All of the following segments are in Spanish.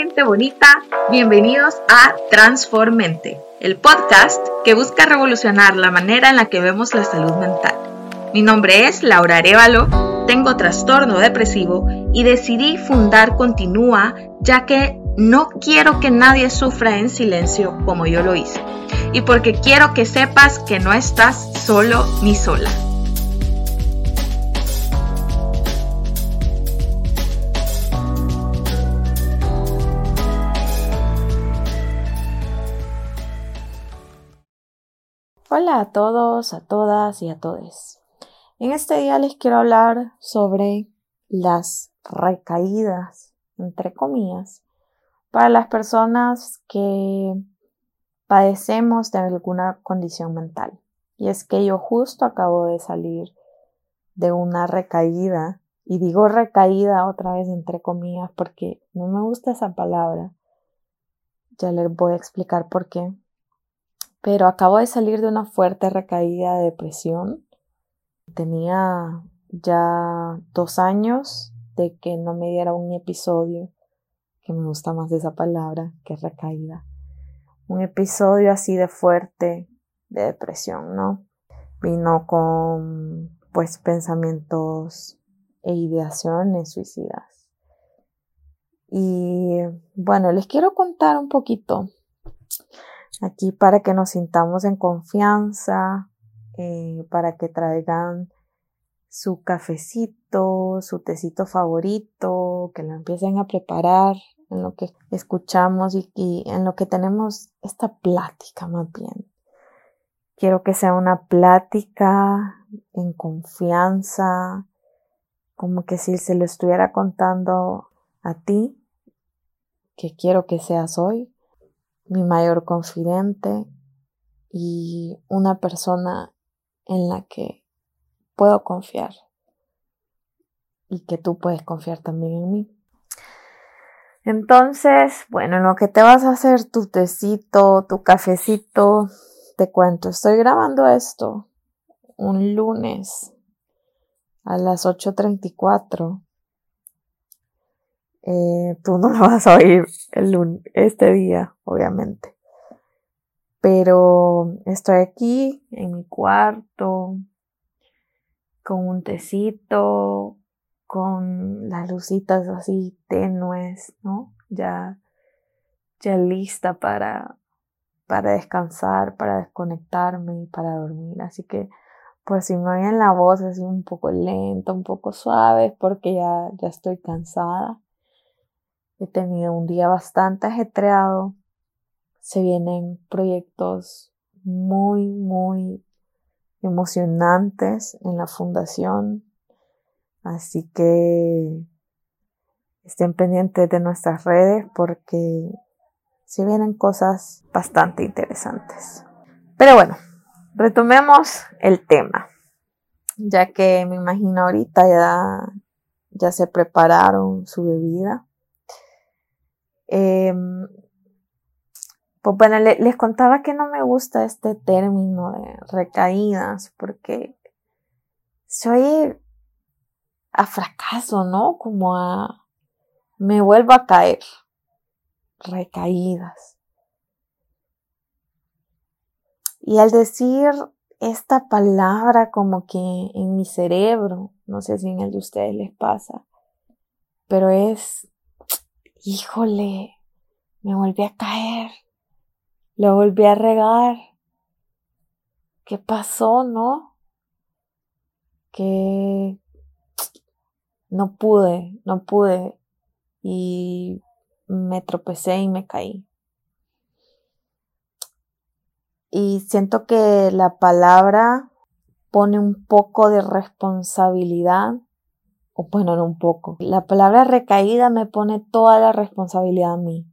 gente bonita, bienvenidos a Transformente, el podcast que busca revolucionar la manera en la que vemos la salud mental. Mi nombre es Laura Arevalo, tengo trastorno depresivo y decidí fundar Continúa ya que no quiero que nadie sufra en silencio como yo lo hice y porque quiero que sepas que no estás solo ni sola. Hola a todos, a todas y a todes. En este día les quiero hablar sobre las recaídas, entre comillas, para las personas que padecemos de alguna condición mental. Y es que yo justo acabo de salir de una recaída, y digo recaída otra vez entre comillas porque no me gusta esa palabra. Ya les voy a explicar por qué pero acabo de salir de una fuerte recaída de depresión. Tenía ya dos años de que no me diera un episodio, que me gusta más esa palabra que recaída. Un episodio así de fuerte de depresión, ¿no? Vino con pues pensamientos e ideaciones suicidas. Y bueno, les quiero contar un poquito aquí para que nos sintamos en confianza, eh, para que traigan su cafecito, su tecito favorito, que lo empiecen a preparar en lo que escuchamos y, y en lo que tenemos esta plática más bien. Quiero que sea una plática en confianza, como que si se lo estuviera contando a ti, que quiero que seas hoy, mi mayor confidente y una persona en la que puedo confiar y que tú puedes confiar también en mí. Entonces, bueno, en lo que te vas a hacer tu tecito, tu cafecito, te cuento, estoy grabando esto un lunes a las 8.34 eh, tú no lo vas a oír el este día, obviamente. Pero estoy aquí en mi cuarto, con un tecito, con las lucitas así tenues, ¿no? Ya, ya lista para, para descansar, para desconectarme y para dormir. Así que por si me oyen la voz así un poco lenta, un poco suave, porque ya, ya estoy cansada. He tenido un día bastante ajetreado. Se vienen proyectos muy, muy emocionantes en la fundación. Así que estén pendientes de nuestras redes porque se vienen cosas bastante interesantes. Pero bueno, retomemos el tema, ya que me imagino ahorita ya, ya se prepararon su bebida. Em, pues bueno, les contaba que no me gusta este término de recaídas porque soy a fracaso, ¿no? Como a me vuelvo a caer. Recaídas. Y al decir esta palabra como que en mi cerebro, no sé si en el de ustedes les pasa, pero es híjole, me volví a caer, lo volví a regar. ¿Qué pasó, no? Que no pude, no pude y me tropecé y me caí. Y siento que la palabra pone un poco de responsabilidad o bueno, no un poco. La palabra recaída me pone toda la responsabilidad a mí.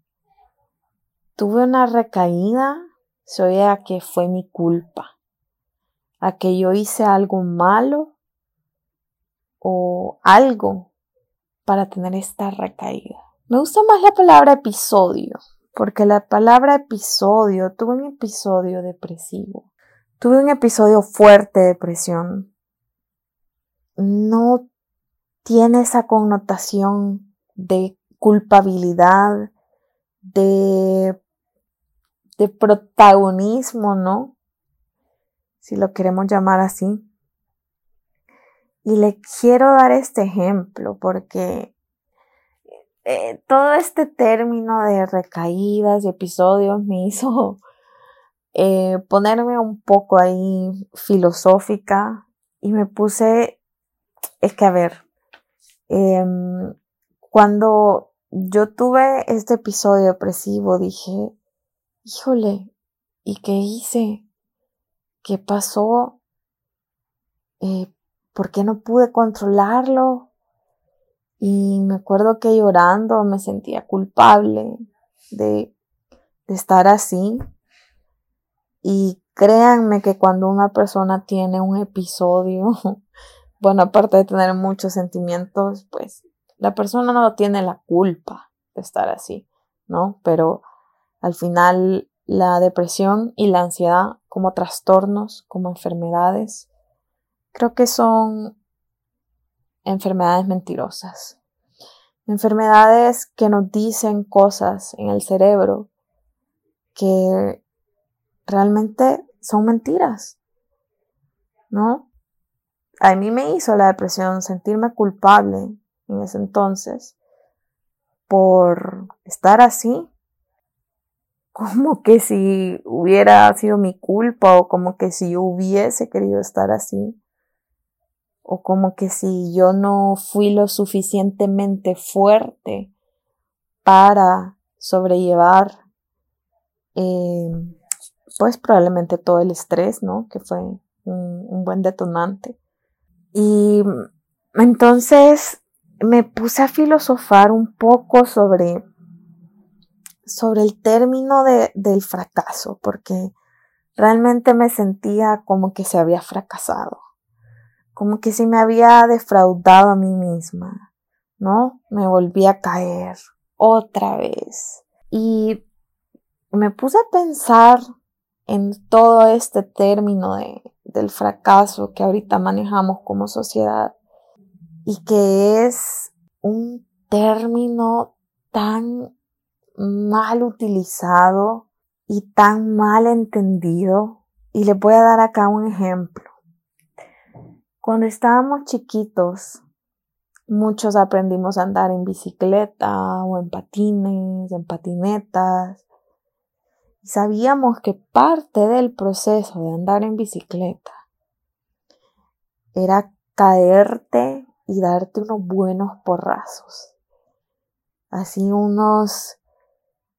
Tuve una recaída, se oye a que fue mi culpa, a que yo hice algo malo o algo para tener esta recaída. Me gusta más la palabra episodio, porque la palabra episodio, tuve un episodio depresivo, tuve un episodio fuerte de depresión. No tiene esa connotación de culpabilidad, de, protagonismo, ¿no? Si lo queremos llamar así. Y le quiero dar este ejemplo porque eh, todo este término de recaídas y episodios me hizo eh, ponerme un poco ahí filosófica y me puse, es que a ver, em, cuando yo tuve este episodio depresivo dije, híjole, ¿y qué hice? ¿Qué pasó? Eh, ¿Por qué no pude controlarlo? Y me acuerdo que llorando me sentía culpable de, de estar así. Y créanme que cuando una persona tiene un episodio, bueno, aparte de tener muchos sentimientos, pues la persona no tiene la culpa de estar así, ¿no? Pero al final la depresión y la ansiedad como trastornos, como enfermedades, creo que son enfermedades mentirosas. Enfermedades que nos dicen cosas en el cerebro que realmente son mentiras. ¿No? A mí me hizo la depresión sentirme culpable en ese entonces por estar así. Como que si hubiera sido mi culpa o como que si yo hubiese querido estar así o como que si yo no fui lo suficientemente fuerte para sobrellevar eh, pues probablemente todo el estrés, ¿no? Que fue un buen detonante. Y entonces me puse a filosofar un poco sobre, sobre el término de, del fracaso, porque realmente me sentía como que se había fracasado como que si me había defraudado a mí misma, ¿no? Me volví a caer otra vez. Y me puse a pensar en todo este término de, del fracaso que ahorita manejamos como sociedad y que es un término tan mal utilizado y tan mal entendido. Y les voy a dar acá un ejemplo. Cuando estábamos chiquitos, muchos aprendimos a andar en bicicleta o en patines, en patinetas. Sabíamos que parte del proceso de andar en bicicleta era caerte y darte unos buenos porrazos. Así unos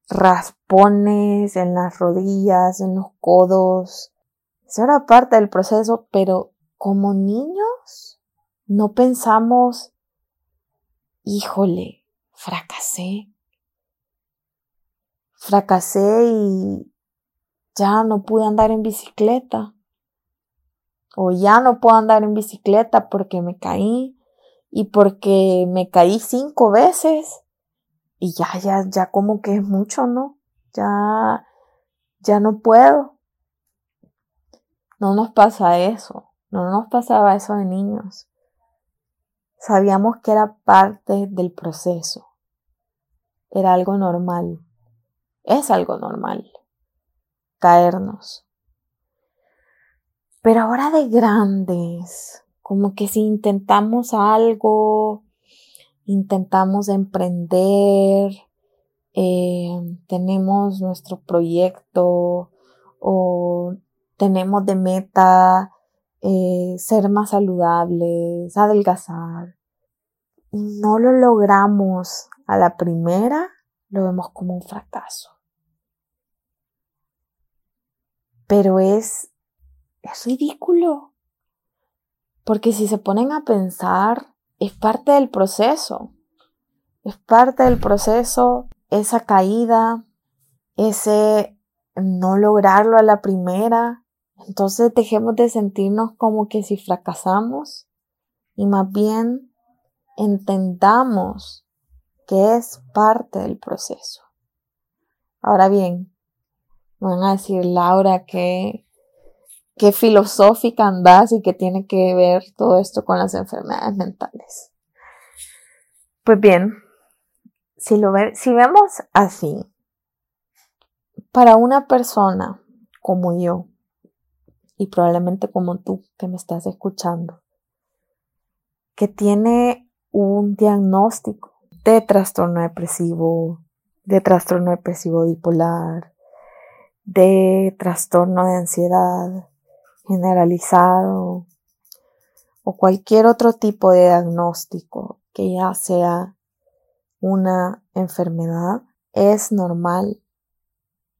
raspones en las rodillas, en los codos. Eso era parte del proceso, pero como niños no pensamos, híjole, fracasé. Fracasé y ya no pude andar en bicicleta. O ya no puedo andar en bicicleta porque me caí y porque me caí cinco veces. Y ya, ya, ya como que es mucho, ¿no? Ya, ya no puedo. No nos pasa eso. No nos pasaba eso de niños. Sabíamos que era parte del proceso. Era algo normal. Es algo normal. Caernos. Pero ahora de grandes, como que si intentamos algo, intentamos emprender, eh, tenemos nuestro proyecto o tenemos de meta eh, ser más saludables, adelgazar, no lo logramos a la primera, lo vemos como un fracaso. Pero es, es ridículo. Porque si se ponen a pensar, es parte del proceso. Es parte del proceso esa caída, ese no lograrlo a la primera, entonces dejemos de sentirnos como que si fracasamos y más bien entendamos que es parte del proceso. Ahora bien, van a decir, Laura, que qué filosófica andas y que tiene que ver todo esto con las enfermedades mentales. Pues bien, si lo si vemos así, para una persona como yo, y probablemente como tú que me estás escuchando, que tiene un diagnóstico de trastorno depresivo, de trastorno depresivo bipolar, de trastorno de ansiedad generalizado o cualquier otro tipo de diagnóstico que ya sea una enfermedad, es normal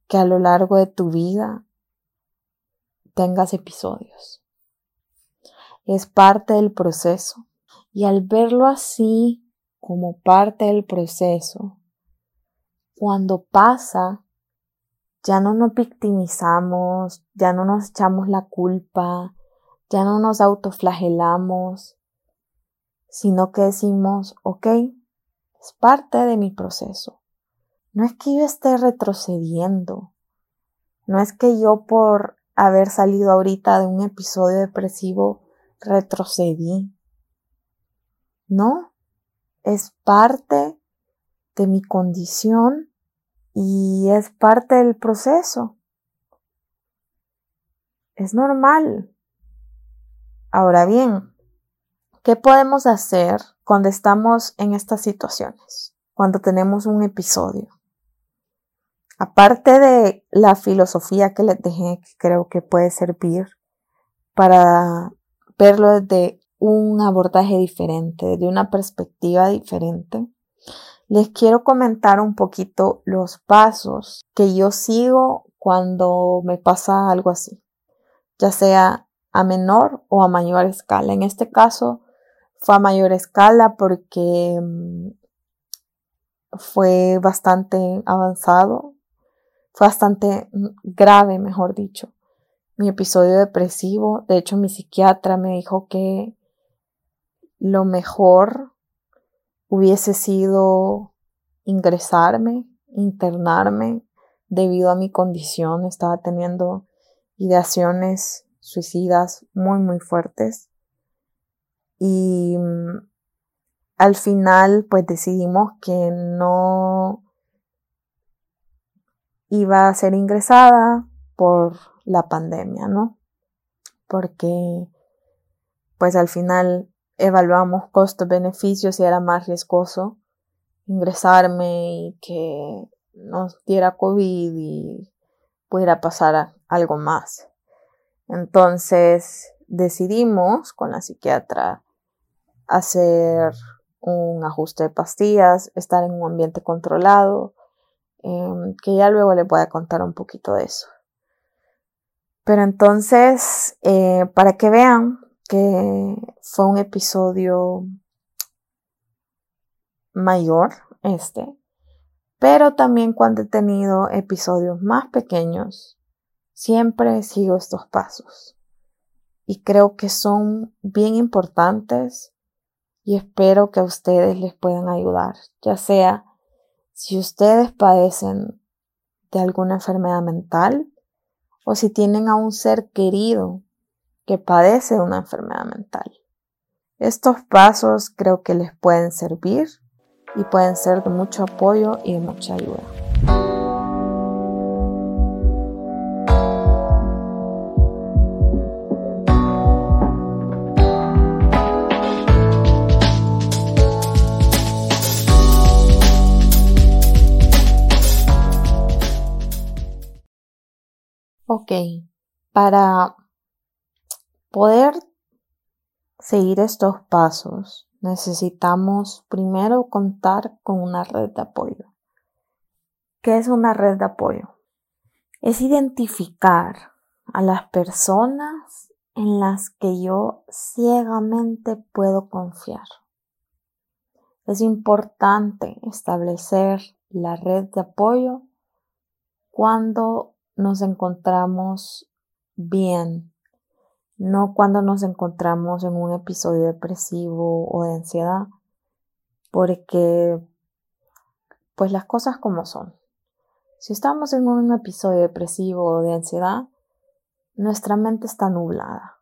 que a lo largo de tu vida tengas episodios. Es parte del proceso. Y al verlo así como parte del proceso, cuando pasa, ya no nos victimizamos, ya no nos echamos la culpa, ya no nos autoflagelamos, sino que decimos, ok, es parte de mi proceso. No es que yo esté retrocediendo, no es que yo por haber salido ahorita de un episodio depresivo retrocedí. No, es parte de mi condición y es parte del proceso. Es normal. Ahora bien, ¿qué podemos hacer cuando estamos en estas situaciones? Cuando tenemos un episodio. Aparte de la filosofía que les dejé, que creo que puede servir para verlo desde un abordaje diferente, desde una perspectiva diferente, les quiero comentar un poquito los pasos que yo sigo cuando me pasa algo así, ya sea a menor o a mayor escala. En este caso fue a mayor escala porque mm, fue bastante avanzado, fue bastante mm, grave, mejor dicho, mi episodio depresivo. De hecho, mi psiquiatra me dijo que lo mejor hubiese sido ingresarme, internarme debido a mi condición. Estaba teniendo ideaciones suicidas muy, muy fuertes. Y mm, al final, pues decidimos que no iba a ser ingresada por la pandemia, ¿no? Porque, pues al final evaluamos costo-beneficios y era más riesgoso ingresarme y que nos diera COVID y pudiera pasar algo más. Entonces decidimos con la psiquiatra hacer un ajuste de pastillas, estar en un ambiente controlado, em, que ya luego le voy a contar un poquito de eso. Pero entonces, eh, para que vean que fue un episodio mayor, este, pero también cuando he tenido episodios más pequeños, siempre sigo estos pasos. Y creo que son bien importantes y espero que a ustedes les puedan ayudar, ya sea si ustedes padecen de alguna enfermedad mental o si tienen a un ser querido que padece de una enfermedad mental. Estos pasos creo que les pueden servir y pueden ser de mucho apoyo y de mucha ayuda. Ok, para poder seguir estos pasos, necesitamos primero contar con una red de apoyo. ¿Qué es una red de apoyo? Es identificar a las personas en las que yo ciegamente puedo confiar. Es importante establecer la red de apoyo cuando nos encontramos bien no cuando nos encontramos en un episodio depresivo o de ansiedad, porque pues las cosas como son. Si estamos en un episodio depresivo o de ansiedad, nuestra mente está nublada.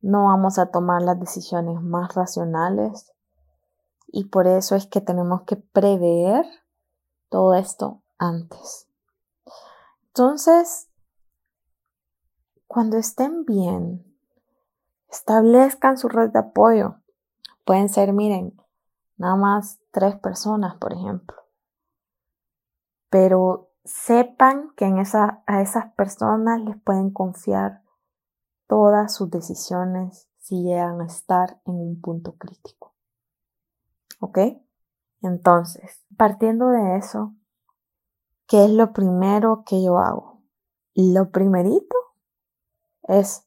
No vamos a tomar las decisiones más racionales y por eso es que tenemos que prever todo esto antes. Entonces, cuando estén bien, establezcan su red de apoyo. Pueden ser, miren, nada más tres personas, por ejemplo. Pero sepan que en a esas personas les pueden confiar todas sus decisiones si llegan a estar en un punto crítico. ¿Ok? Entonces, partiendo de eso, ¿qué es lo primero que yo hago? Lo primerito es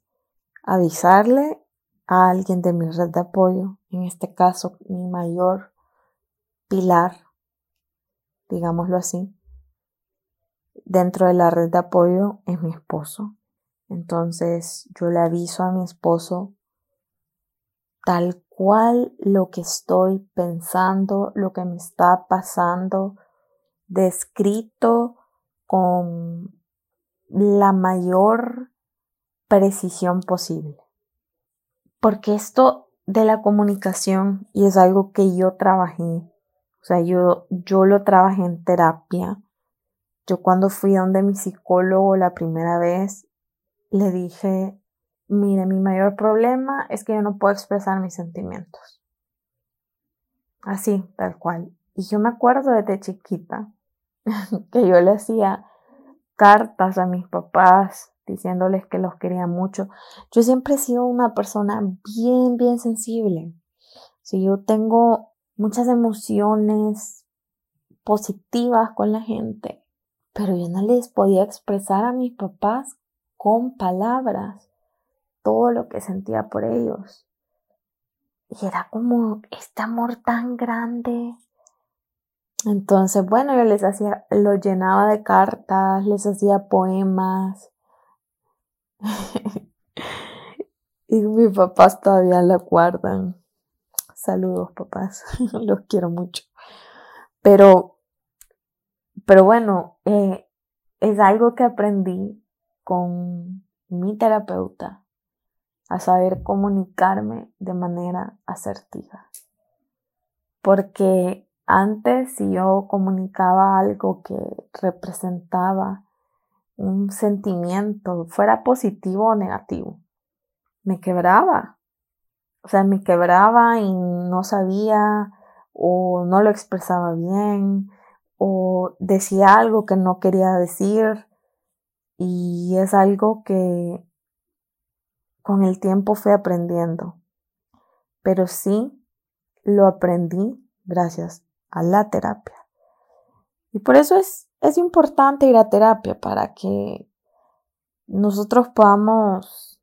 avisarle a alguien de mi red de apoyo, en este caso mi mayor pilar, digámoslo así, dentro de la red de apoyo es mi esposo. Entonces yo le aviso a mi esposo tal cual lo que estoy pensando, lo que me está pasando, descrito con la mayor precisión posible. Porque esto de la comunicación, y es algo que yo trabajé, o sea, yo, yo lo trabajé en terapia. Yo cuando fui donde mi psicólogo la primera vez, le dije, mire, mi mayor problema es que yo no puedo expresar mis sentimientos. Así, tal cual. Y yo me acuerdo desde chiquita que yo le hacía cartas a mis papás diciéndoles que los quería mucho. Yo siempre he sido una persona bien, bien sensible. Si yo tengo muchas emociones positivas con la gente, pero yo no les podía expresar a mis papás con palabras todo lo que sentía por ellos. Y era como este amor tan grande. Entonces, bueno, yo les hacía, lo llenaba de cartas, les hacía poemas, y mis papás todavía la guardan. Saludos, papás. Los quiero mucho. Pero, pero bueno, eh, es algo que aprendí con mi terapeuta a saber comunicarme de manera asertiva. Porque antes si yo comunicaba algo que representaba un sentimiento, fuera positivo o negativo. Me quebraba. O sea, me quebraba y no sabía o no lo expresaba bien o decía algo que no quería decir y es algo que con el tiempo fui aprendiendo. Pero sí lo aprendí gracias a la terapia. Y por eso es es importante ir a terapia para que nosotros podamos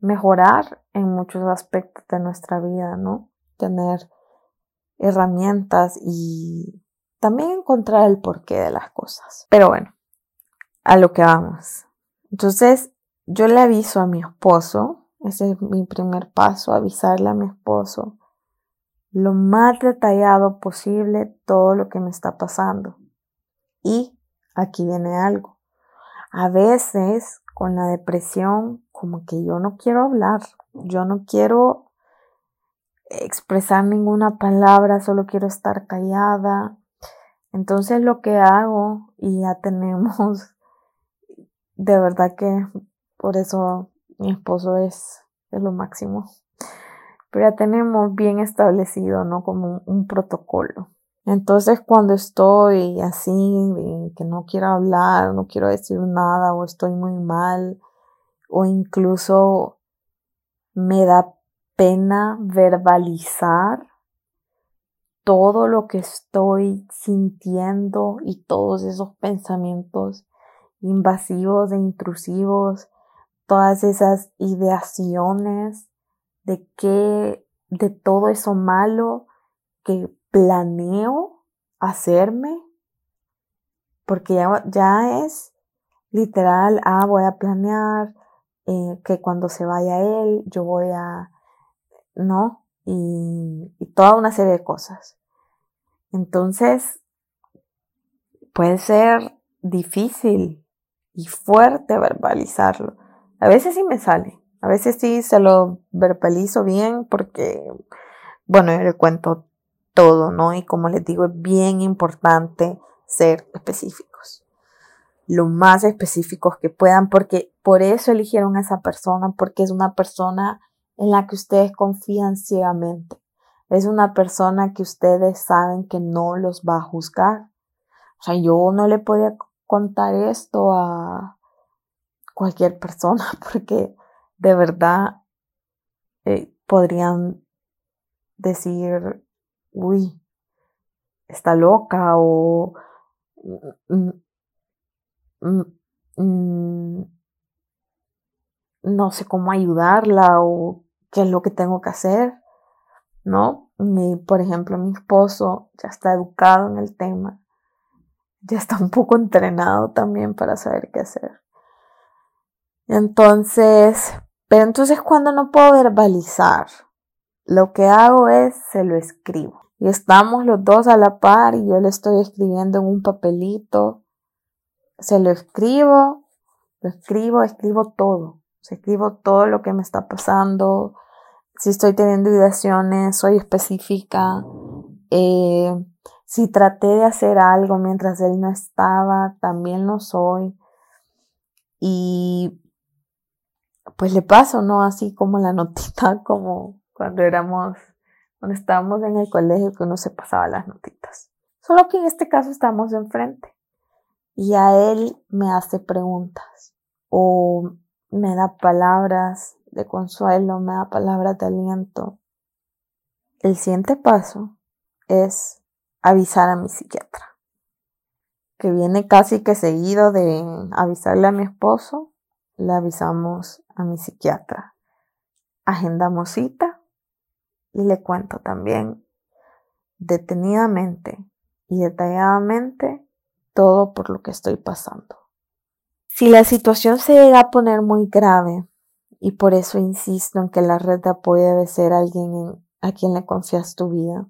mejorar en muchos aspectos de nuestra vida, ¿no? Tener herramientas y también encontrar el porqué de las cosas. Pero bueno, a lo que vamos. Entonces, yo le aviso a mi esposo, ese es mi primer paso, avisarle a mi esposo lo más detallado posible todo lo que me está pasando. Y aquí viene algo. A veces con la depresión, como que yo no quiero hablar, yo no quiero expresar ninguna palabra, solo quiero estar callada. Entonces lo que hago, y ya tenemos, de verdad que por eso mi esposo es, es lo máximo, pero ya tenemos bien establecido, ¿no? Como un protocolo. Entonces cuando estoy así, que no quiero hablar, no quiero decir nada o estoy muy mal o incluso me da pena verbalizar todo lo que estoy sintiendo y todos esos pensamientos invasivos e intrusivos, todas esas ideaciones de que de todo eso malo que planeo hacerme, porque ya, ya es literal, ah, voy a planear eh, que cuando se vaya él, yo voy a, ¿no? Y, y toda una serie de cosas. Entonces, puede ser difícil y fuerte verbalizarlo. A veces sí me sale, a veces sí se lo verbalizo bien porque, bueno, yo le cuento todo, ¿no? Y como les digo, es bien importante ser específicos. lo más específicos que puedan, porque por eso eligieron a esa persona, porque es una persona en la que ustedes confían ciegamente. Es una persona que ustedes saben que no los va a juzgar. O sea, yo no le podía contar esto a cualquier persona porque de verdad eh, podrían decir, uy, está loca o mm, mm, mm, no sé cómo ayudarla o qué es lo que tengo que hacer, ¿no? por ejemplo, mi esposo ya está educado en el tema, ya está un poco entrenado también para saber qué hacer. Entonces, pero entonces cuando no puedo verbalizar, lo que hago es se lo escribo. Y estamos los dos a la par y yo le estoy escribiendo en un papelito. Se lo escribo, lo escribo, escribo todo. Se escribo todo lo que me está pasando. Si estoy teniendo ideaciones, soy específica. Eh, si traté de hacer algo mientras él no estaba, también lo soy. Y pues le paso, ¿no? Así como la notita, como cuando éramos, cuando estábamos en el colegio que uno se pasaba las notitas. Solo que en este caso estamos enfrente y a él me hace preguntas o me da palabras de consuelo, me da palabras de aliento. El siguiente paso es avisar a mi psiquiatra, que viene casi que seguido de avisarle a mi esposo, le avisamos a mi psiquiatra. Agendamos cita y le cuento también detenidamente y detalladamente todo por lo que estoy pasando. Si la situación se llega a poner muy grave, y por eso insisto en que la red de apoyo debe ser alguien a quien le confías tu vida.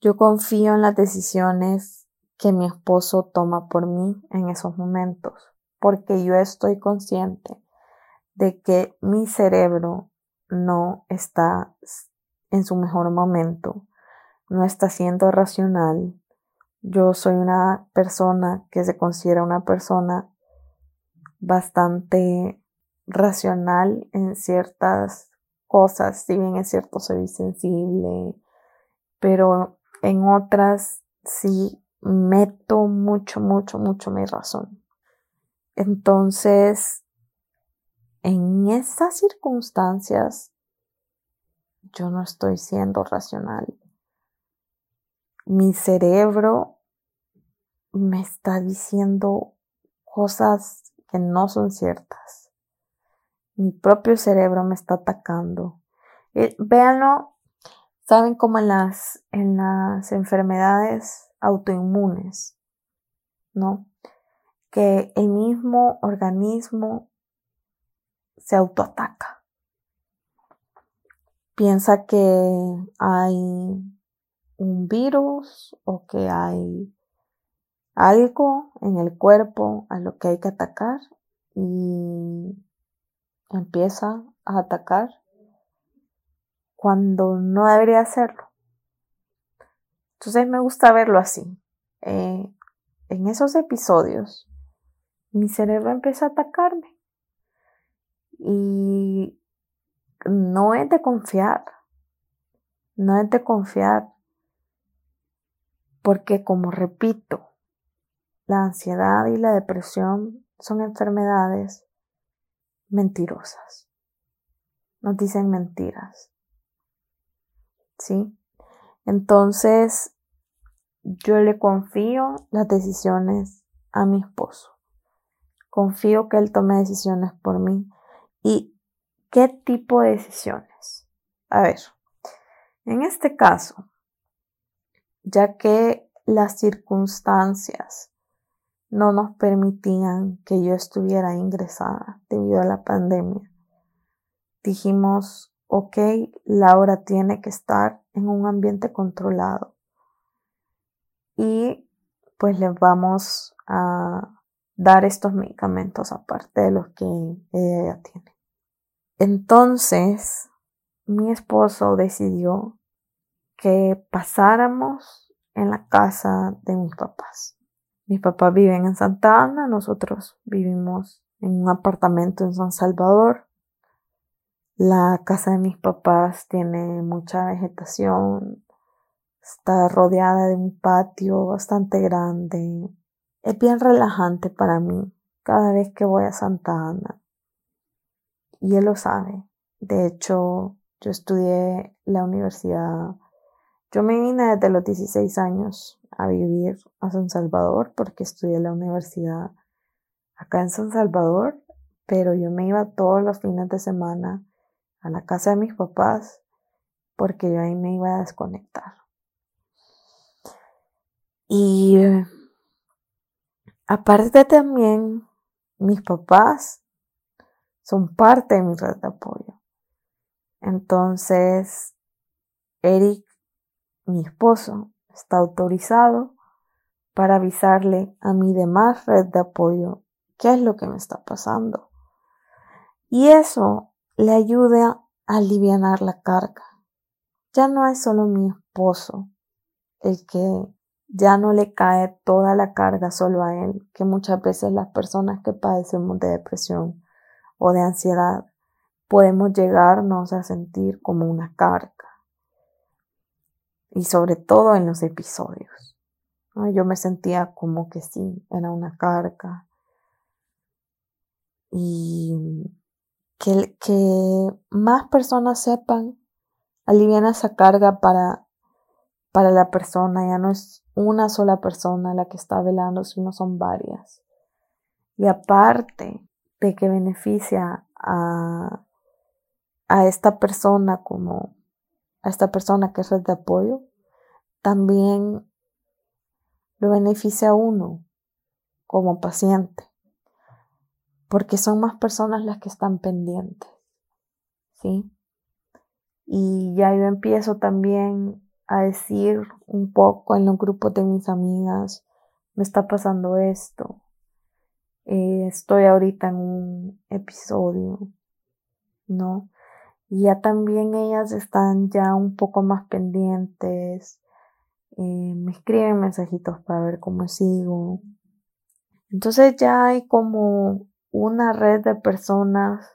Yo confío en las decisiones que mi esposo toma por mí en esos momentos, porque yo estoy consciente de que mi cerebro no está en su mejor momento, no está siendo racional. Yo soy una persona que se considera una persona bastante racional en ciertas cosas, si bien es cierto soy sensible, pero en otras sí meto mucho, mucho, mucho mi razón. Entonces, en esas circunstancias, yo no estoy siendo racional. Mi cerebro me está diciendo cosas que no son ciertas. Mi propio cerebro me está atacando. Eh, véanlo, saben como en las, en las enfermedades autoinmunes, ¿no? Que el mismo organismo se autoataca. Piensa que hay un virus o que hay algo en el cuerpo a lo que hay que atacar y empieza a atacar cuando no debería hacerlo. Entonces me gusta verlo así. Eh, en esos episodios, mi cerebro empieza a atacarme y no es de confiar, no es de confiar, porque como repito, la ansiedad y la depresión son enfermedades mentirosas. Nos dicen mentiras. ¿Sí? Entonces, yo le confío las decisiones a mi esposo. Confío que él tome decisiones por mí ¿Y qué tipo de decisiones? A ver, en este caso, ya que las circunstancias no nos permitían que yo estuviera ingresada debido a la pandemia, dijimos, ok, Laura tiene que estar en un ambiente controlado y pues le vamos a dar estos medicamentos aparte de los que ella ya tiene. Entonces, mi esposo decidió que pasáramos en la casa de mis papás. Mis papás viven en Santa Ana, nosotros vivimos en un apartamento en San Salvador. La casa de mis papás tiene mucha vegetación, está rodeada de un patio bastante grande. Es bien relajante para mí cada vez que voy a Santa Ana. Y él lo sabe. De hecho, yo estudié la universidad. Yo me vine desde los 16 años a vivir a San Salvador porque estudié la universidad acá en San Salvador, pero yo me iba todos los fines de semana a la casa de mis papás porque yo ahí me iba a desconectar. Y aparte también, mis papás son parte de mi red de apoyo. Entonces, Eric, mi esposo, está autorizado para avisarle a mi demás red de apoyo qué es lo que me está pasando. Y eso le ayuda a aliviar la carga. Ya no es solo mi esposo el que ya no le cae toda la carga solo a él, que muchas veces las personas que padecemos de depresión o de ansiedad podemos llegarnos a sentir como una carga. Y sobre todo en los episodios. Yo me sentía como que sí, era una carga. Y que, que más personas sepan aliviar esa carga para, para la persona. Ya no es una sola persona la que está velando, sino son varias. Y aparte de que beneficia a, a esta persona como a esta persona que es red de apoyo, también lo beneficia a uno como paciente, porque son más personas las que están pendientes, ¿sí? Y ya yo empiezo también a decir un poco en los grupos de mis amigas, me está pasando esto, eh, estoy ahorita en un episodio, ¿no? Y ya también ellas están ya un poco más pendientes, eh, me escriben mensajitos para ver cómo sigo. Entonces ya hay como una red de personas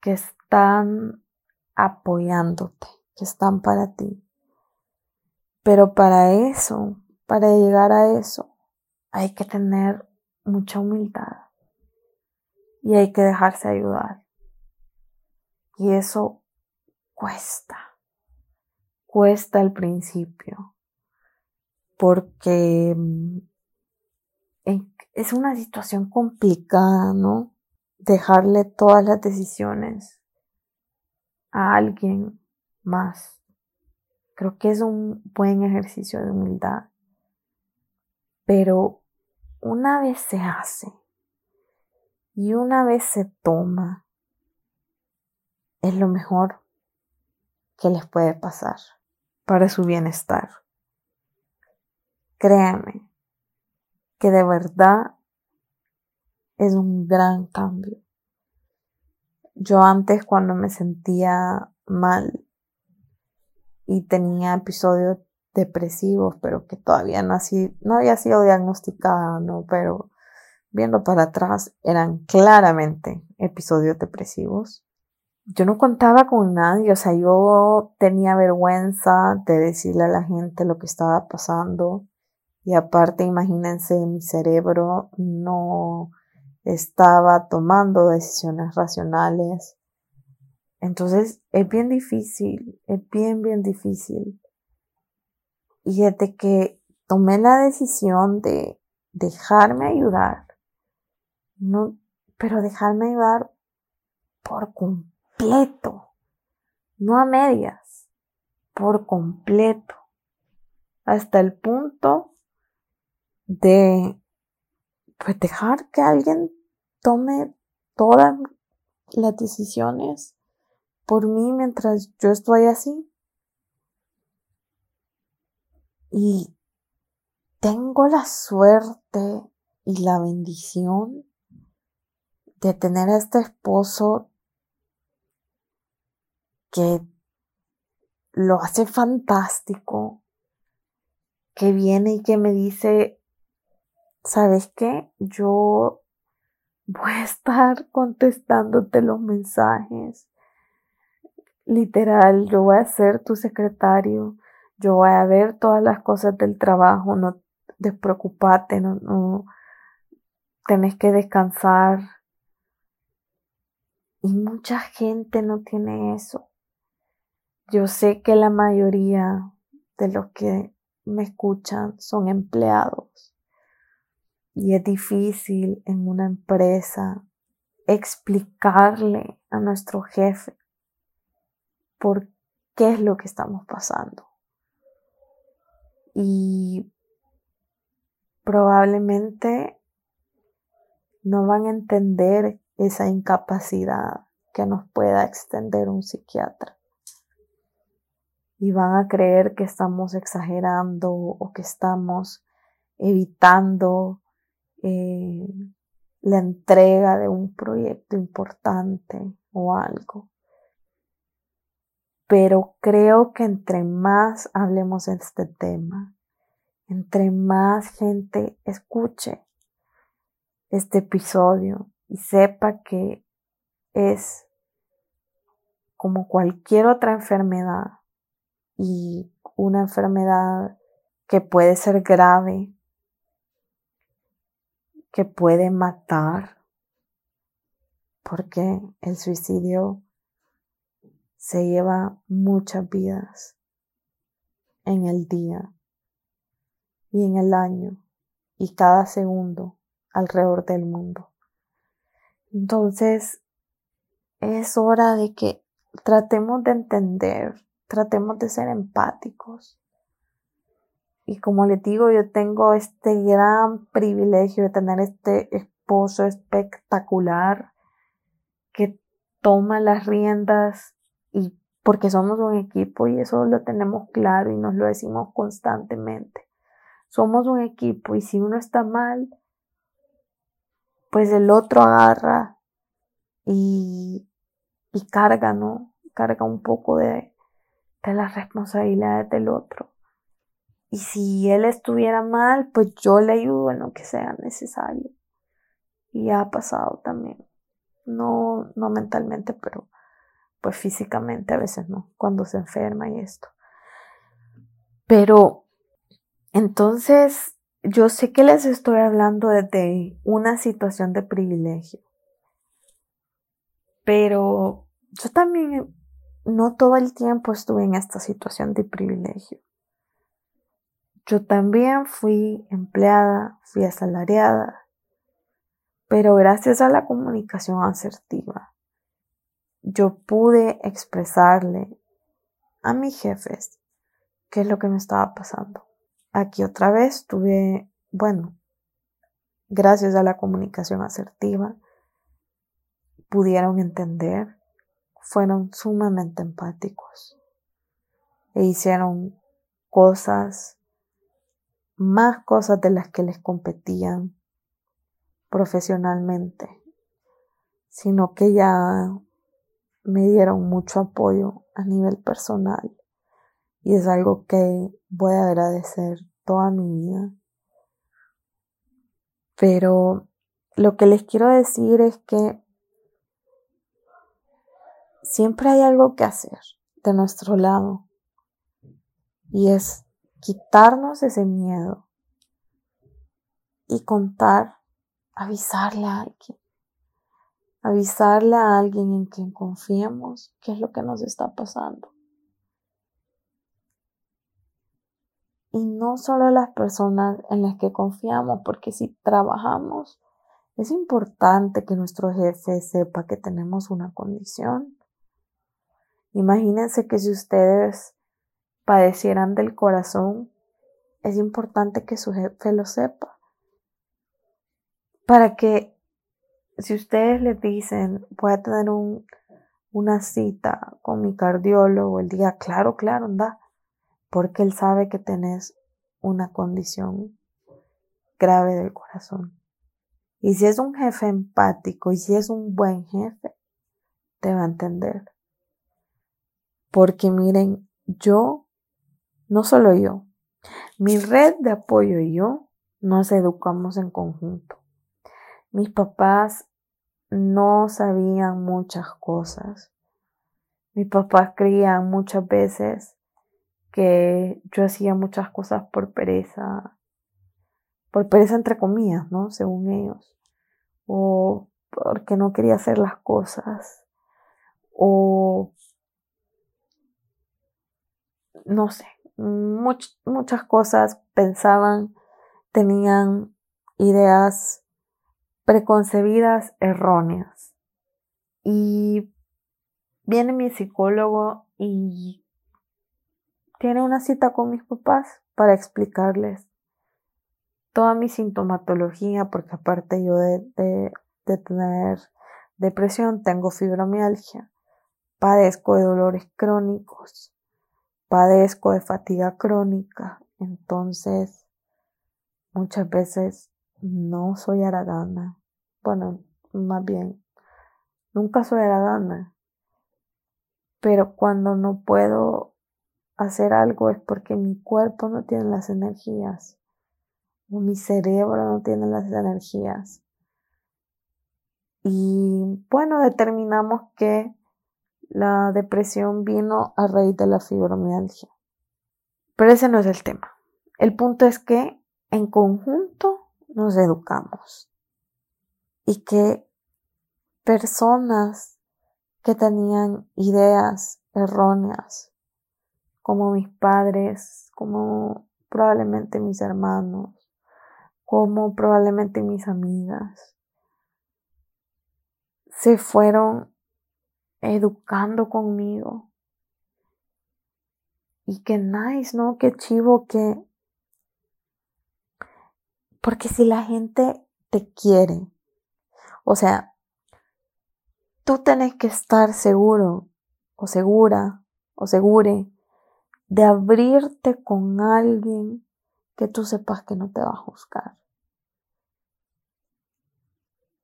que están apoyándote, que están para ti. Pero para eso, para llegar a eso, hay que tener mucha humildad y hay que dejarse ayudar. Y eso cuesta, cuesta al principio, porque mm, es una situación complicada, ¿no? Dejarle todas las decisiones a alguien más. Creo que es un buen ejercicio de humildad. Pero una vez se hace y una vez se toma, es lo mejor que les puede pasar para su bienestar. Créame que de verdad es un gran cambio. Yo antes cuando me sentía mal y tenía episodios depresivos, pero que todavía no, había sido diagnosticada, ¿no? Pero viendo para atrás eran claramente episodios depresivos. Yo no contaba con nadie, o sea, yo tenía vergüenza de decirle a la gente lo que estaba pasando. Y aparte, imagínense, mi cerebro no estaba tomando decisiones racionales. Entonces es bien difícil, es bien, bien difícil. Y desde que tomé la decisión de dejarme ayudar, no, pero dejarme ayudar por completo, no a medias, por completo, hasta el punto de pues dejar que alguien tome todas las decisiones por mí mientras yo estoy así. Y tengo la suerte y la bendición de tener a este esposo que lo hace fantástico, que viene y que me dice, ¿sabes qué? Yo voy a estar contestándote los mensajes. Literal, yo voy a ser tu secretario. Yo voy a ver todas las cosas del trabajo. No despreocupate, no, no tenés que descansar. Y mucha gente no tiene eso. Yo sé que la mayoría de los que me escuchan son empleados. Y es difícil en una empresa explicarle a nuestro jefe por qué es lo que estamos pasando. Y probablemente no van a entender esa incapacidad que nos pueda extender un psiquiatra. Y van a creer que estamos exagerando o que estamos evitando eh, la entrega de un proyecto importante o algo. Pero creo que entre más hablemos de este tema, entre más gente escuche este episodio y sepa que es como cualquier otra enfermedad y una enfermedad que puede ser grave que puede matar, porque el suicidio se lleva muchas vidas en el día y en el año y cada segundo alrededor del mundo. Entonces, es hora de que tratemos de entender, tratemos de ser empáticos y como les digo, yo tengo este gran privilegio de tener este esposo espectacular que toma las riendas porque somos un equipo y eso lo tenemos claro y nos lo decimos constantemente. Somos un equipo y si uno está mal, pues el otro agarra y, y carga, ¿no? Carga un poco de, de las responsabilidades del otro. Y si él estuviera mal, pues yo le ayudo en lo que sea necesario. Y ha pasado también. No, no mentalmente, pero pues físicamente a veces no, cuando se enferma y esto. Pero entonces yo sé que les estoy hablando desde una situación de privilegio. Pero yo también no todo el tiempo estuve en esta situación de privilegio. Yo también fui empleada, fui asalariada, pero gracias a la comunicación asertiva, yo pude expresarle a mis jefes qué es lo que me estaba pasando. Aquí otra vez tuve, bueno, gracias a la comunicación asertiva, pudieron entender, fueron sumamente empáticos e hicieron cosas más cosas de las que les competían profesionalmente, sino que ya me dieron mucho apoyo a nivel personal y es algo que voy a agradecer toda mi vida. Pero lo que les quiero decir es que siempre hay algo que hacer de nuestro lado y es quitarnos ese miedo y contar, avisarle a alguien, avisarle a alguien en quien confiemos qué es lo que nos está pasando. Y no solo las personas en las que confiamos, porque si trabajamos, es importante que nuestro jefe sepa que tenemos una condición. Imagínense que si ustedes padecieran del corazón, es importante que su jefe lo sepa. Para que si ustedes le dicen, voy a tener un, una cita con mi cardiólogo, el día, claro, claro, anda, porque él sabe que tenés una condición grave del corazón. Y si es un jefe empático y si es un buen jefe, te va a entender. Porque miren, yo no solo yo, mi red de apoyo y yo nos educamos en conjunto. Mis papás no sabían muchas cosas. Mis papás creían muchas veces que yo hacía muchas cosas por pereza, por pereza entre comillas, ¿no? Según ellos. O porque no quería hacer las cosas. O no sé, muchas cosas pensaban, tenían ideas preconcebidas erróneas. Y viene mi psicólogo y tiene una cita con mis papás para explicarles toda mi sintomatología, porque aparte yo de, de, tener depresión tengo fibromialgia, padezco de dolores crónicos, padezco de fatiga crónica, entonces muchas veces no soy aragana, bueno, más bien, nunca soy gana. Pero cuando no puedo hacer algo es porque mi cuerpo no tiene las energías. O mi cerebro no tiene las energías. Y bueno, determinamos que la depresión vino a raíz de la fibromialgia. Pero ese no es el tema. El punto es que en conjunto nos educamos y que personas que tenían ideas erróneas, como mis padres, como probablemente mis hermanos, como probablemente mis amigas, se fueron educando conmigo. Y qué nice, ¿no? Qué chivo que... Porque si la gente te quiere, o sea, tú tienes que estar seguro o segura o segure de abrirte con alguien que tú sepas que no te va a juzgar.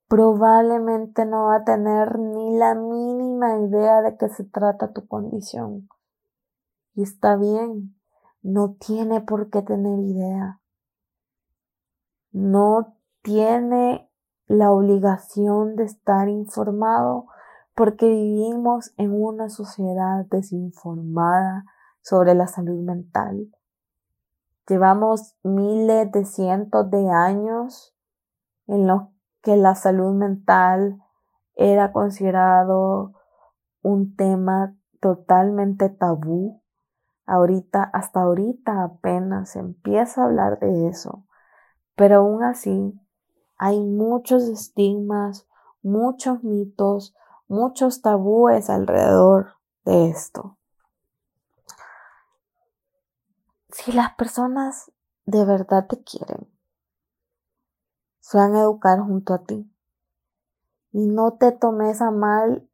Probablemente no va a tener ni la mínima idea de qué se trata tu condición. Y está bien, no tiene por qué tener idea. No tiene la obligación de estar informado porque vivimos en una sociedad desinformada sobre la salud mental. Llevamos miles de cientos de años en los que la salud mental era considerado un tema totalmente tabú. Ahorita, hasta ahorita apenas empieza a hablar de eso, pero aún así hay muchos estigmas, muchos mitos, muchos tabúes alrededor de esto. Si las personas de verdad te quieren, se van a educar junto a ti. Y no te tomes a mal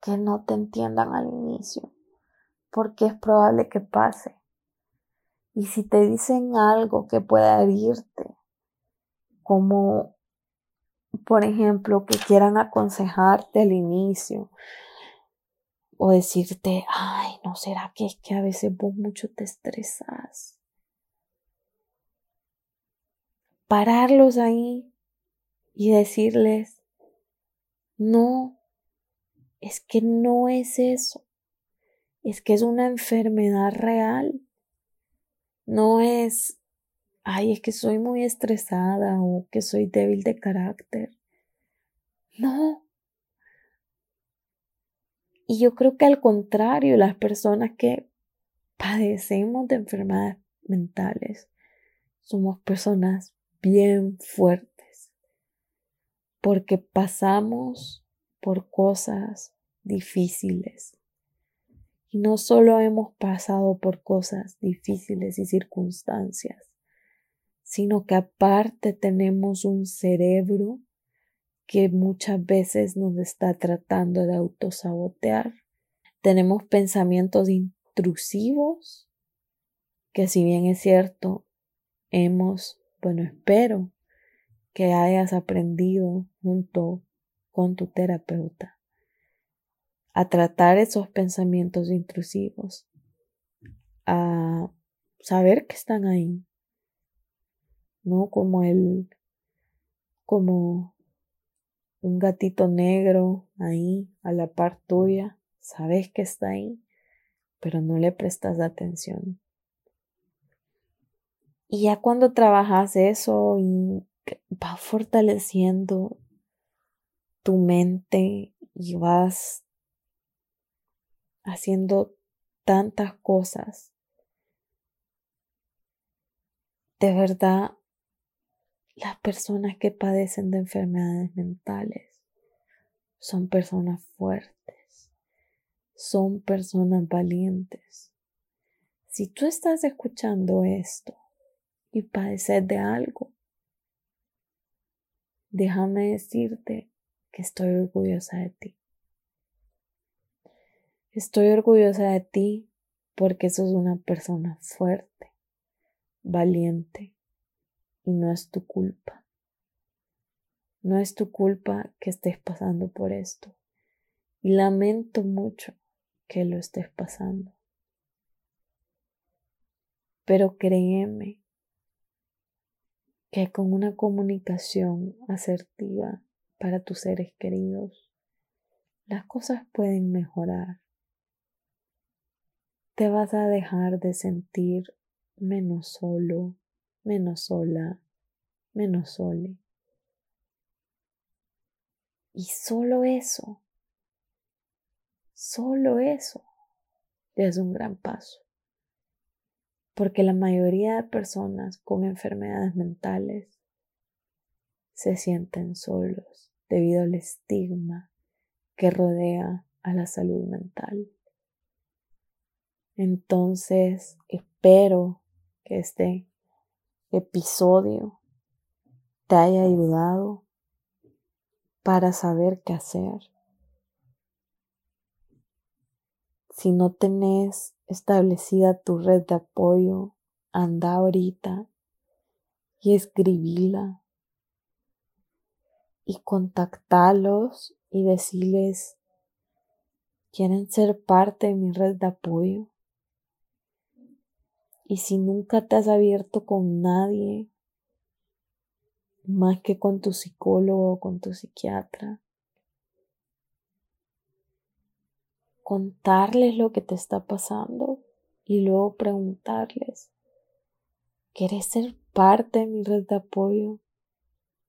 que no te entiendan al inicio, porque es probable que pase. Y si te dicen algo que pueda herirte, como por ejemplo, que quieran aconsejarte al inicio o decirte, ay, no será que es que a veces vos mucho te estresas. Pararlos ahí y decirles, no, es que no es eso, es que es una enfermedad real, no es ay, es que soy muy estresada o que soy débil de carácter. No. Y yo creo que al contrario, las personas que padecemos de enfermedades mentales somos personas bien fuertes porque pasamos por cosas difíciles. Y no solo hemos pasado por cosas difíciles y circunstancias, sino que aparte tenemos un cerebro que muchas veces nos está tratando de autosabotear. Tenemos pensamientos intrusivos que si bien es cierto, hemos, bueno, espero que hayas aprendido junto con tu terapeuta a tratar esos pensamientos intrusivos, a saber que están ahí, ¿no? Como el, como un gatito negro ahí a la par tuya, sabes que está ahí, pero no le prestas atención. Y ya cuando trabajas eso y va fortaleciendo tu mente y vas haciendo tantas cosas, de verdad las personas que padecen de enfermedades mentales son personas fuertes, son personas valientes. Si tú estás escuchando esto y padeces de algo, déjame decirte que estoy orgullosa de ti. Estoy orgullosa de ti porque sos una persona fuerte, valiente, y no es tu culpa. No es tu culpa que estés pasando por esto. Y lamento mucho que lo estés pasando. Pero créeme que con una comunicación asertiva para tus seres queridos, las cosas pueden mejorar. Te vas a dejar de sentir menos solo, menos sola, menos sole. Y solo eso, solo eso es un gran paso. Porque la mayoría de personas con enfermedades mentales se sienten solos debido al estigma que rodea a la salud mental. Entonces, espero que este episodio te haya ayudado para saber qué hacer. Si no tenés establecida tu red de apoyo, anda ahorita y escribila y contactalos y decirles, ¿quieren ser parte de mi red de apoyo? Y si nunca te has abierto con nadie, más que con tu psicólogo o con tu psiquiatra, contarles lo que te está pasando y luego preguntarles, ¿querés ser parte de mi red de apoyo?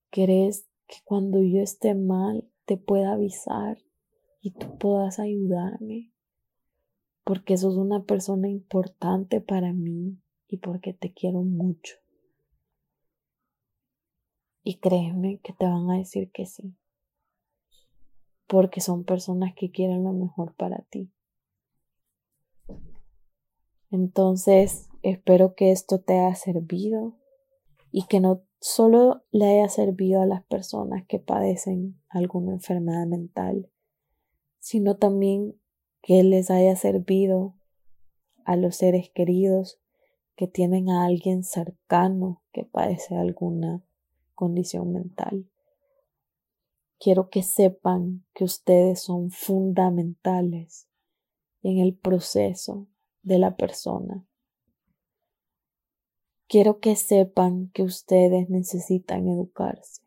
¿Querés que cuando yo esté mal te pueda avisar y tú puedas ayudarme? Porque sos una persona importante para mí y porque te quiero mucho. Y créeme que te van a decir que sí, porque son personas que quieren lo mejor para ti. Entonces, espero que esto te haya servido y que no solo le haya servido a las personas que padecen alguna enfermedad mental, sino también que les haya servido a los seres queridos que tienen a alguien cercano que padece alguna condición mental. Quiero que sepan que ustedes son fundamentales en el proceso de la persona. Quiero que sepan que ustedes necesitan educarse,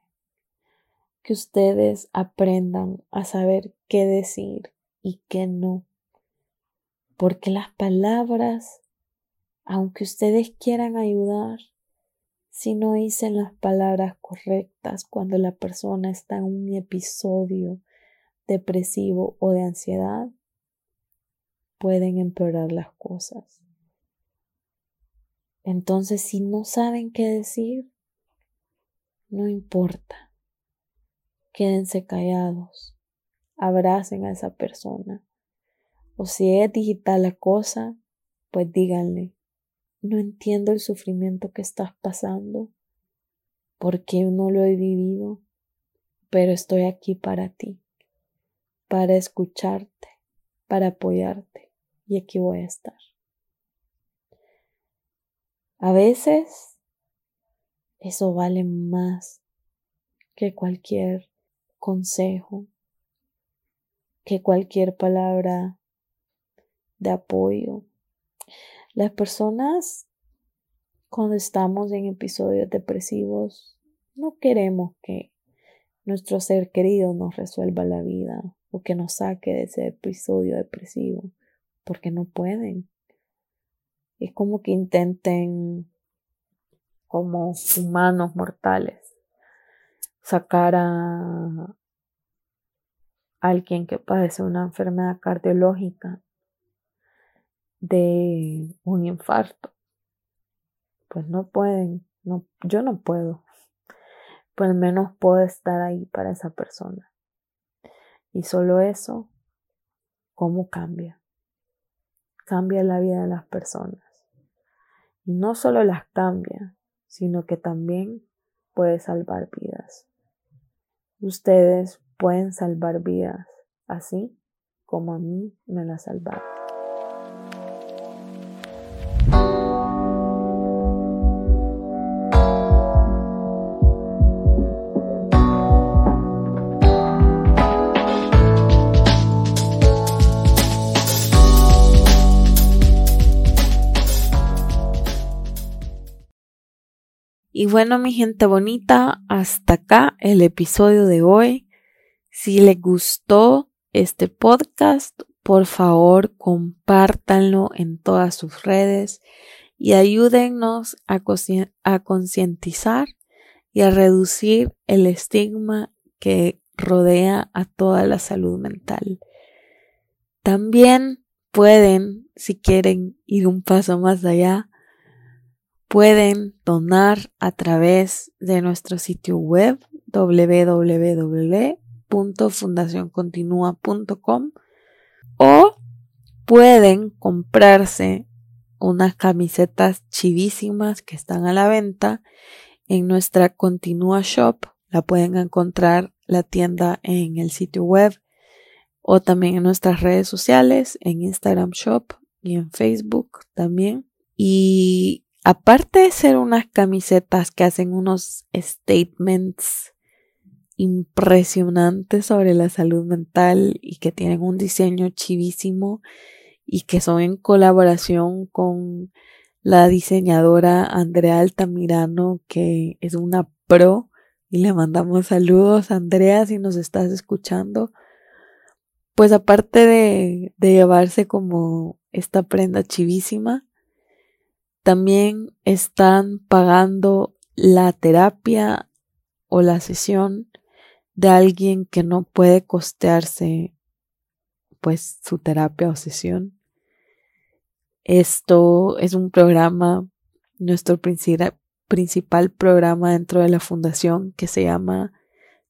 que ustedes aprendan a saber qué decir y que no. Porque las palabras, aunque ustedes quieran ayudar, si no dicen las palabras correctas cuando la persona está en un episodio depresivo o de ansiedad, pueden empeorar las cosas. Entonces, si no saben qué decir, no importa. Quédense callados abracen a esa persona. O si es digital la cosa, pues díganle, no entiendo el sufrimiento que estás pasando, porque no lo he vivido, pero estoy aquí para ti, para escucharte, para apoyarte, y aquí voy a estar. A veces eso vale más que cualquier consejo, que cualquier palabra de apoyo. Las personas cuando estamos en episodios depresivos, no queremos que nuestro ser querido nos resuelva la vida o que nos saque de ese episodio depresivo, porque no pueden. Es como que intenten, como humanos mortales, sacar a alguien que padece una enfermedad cardiológica de un infarto pues no pueden, no, yo no puedo. Pues al menos puedo estar ahí para esa persona. Y solo eso, ¿cómo cambia? Cambia la vida de las personas. Y no solo las cambia, sino que también puede salvar vidas. Ustedes pueden salvar vidas así como a mí me la salvaron. Y bueno, mi gente bonita, hasta acá el episodio de hoy. Si les gustó este podcast, por favor compártanlo en todas sus redes y ayúdennos a, concientizar y a reducir el estigma que rodea a toda la salud mental. También pueden, si quieren ir un paso más allá, pueden donar a través de nuestro sitio web www.fundacioncontinua.com o pueden comprarse unas camisetas chivísimas que están a la venta en nuestra Continua Shop. La pueden encontrar la tienda en el sitio web o también en nuestras redes sociales, en Instagram Shop y en Facebook también. Y aparte de ser unas camisetas que hacen unos statements impresionantes sobre la salud mental y que tienen un diseño chivísimo y que son en colaboración con la diseñadora Andrea Altamirano, que es una pro, y le mandamos saludos, Andrea, si nos estás escuchando. Pues aparte de, de llevarse como esta prenda chivísima, también están pagando la terapia o la sesión de alguien que no puede costearse pues su terapia o sesión. Esto es un programa, nuestro principal programa dentro de la fundación que se llama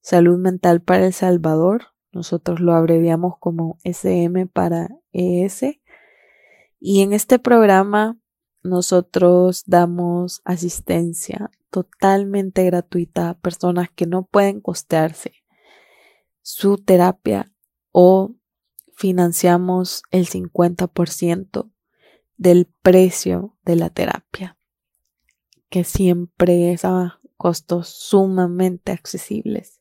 Salud Mental para El Salvador. Nosotros lo abreviamos como SM para ES. Y en este programa nosotros damos asistencia totalmente gratuita a personas que no pueden costearse su terapia o financiamos el 50% del precio de la terapia, que siempre es a costos sumamente accesibles.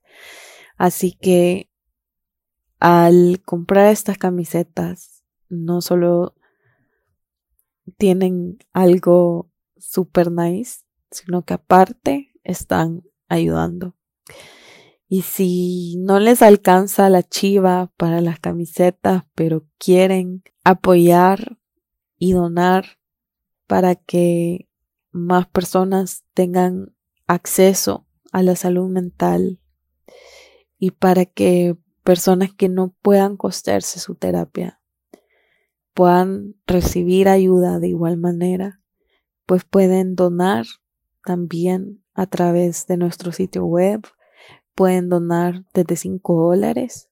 Así que al comprar estas camisetas, no solo tienen algo super nice, sino que aparte están ayudando. Y si no les alcanza la chiva para las camisetas, pero quieren apoyar y donar para que más personas tengan acceso a la salud mental y para que personas que no puedan costearse su terapia puedan recibir ayuda de igual manera, pues pueden donar también a través de nuestro sitio web, pueden donar desde 5 dólares.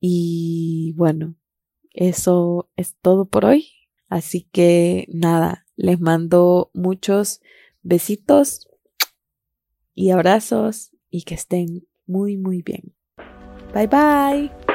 Y bueno, eso es todo por hoy. Así que nada, les mando muchos besitos y abrazos y que estén muy muy bien. Bye bye.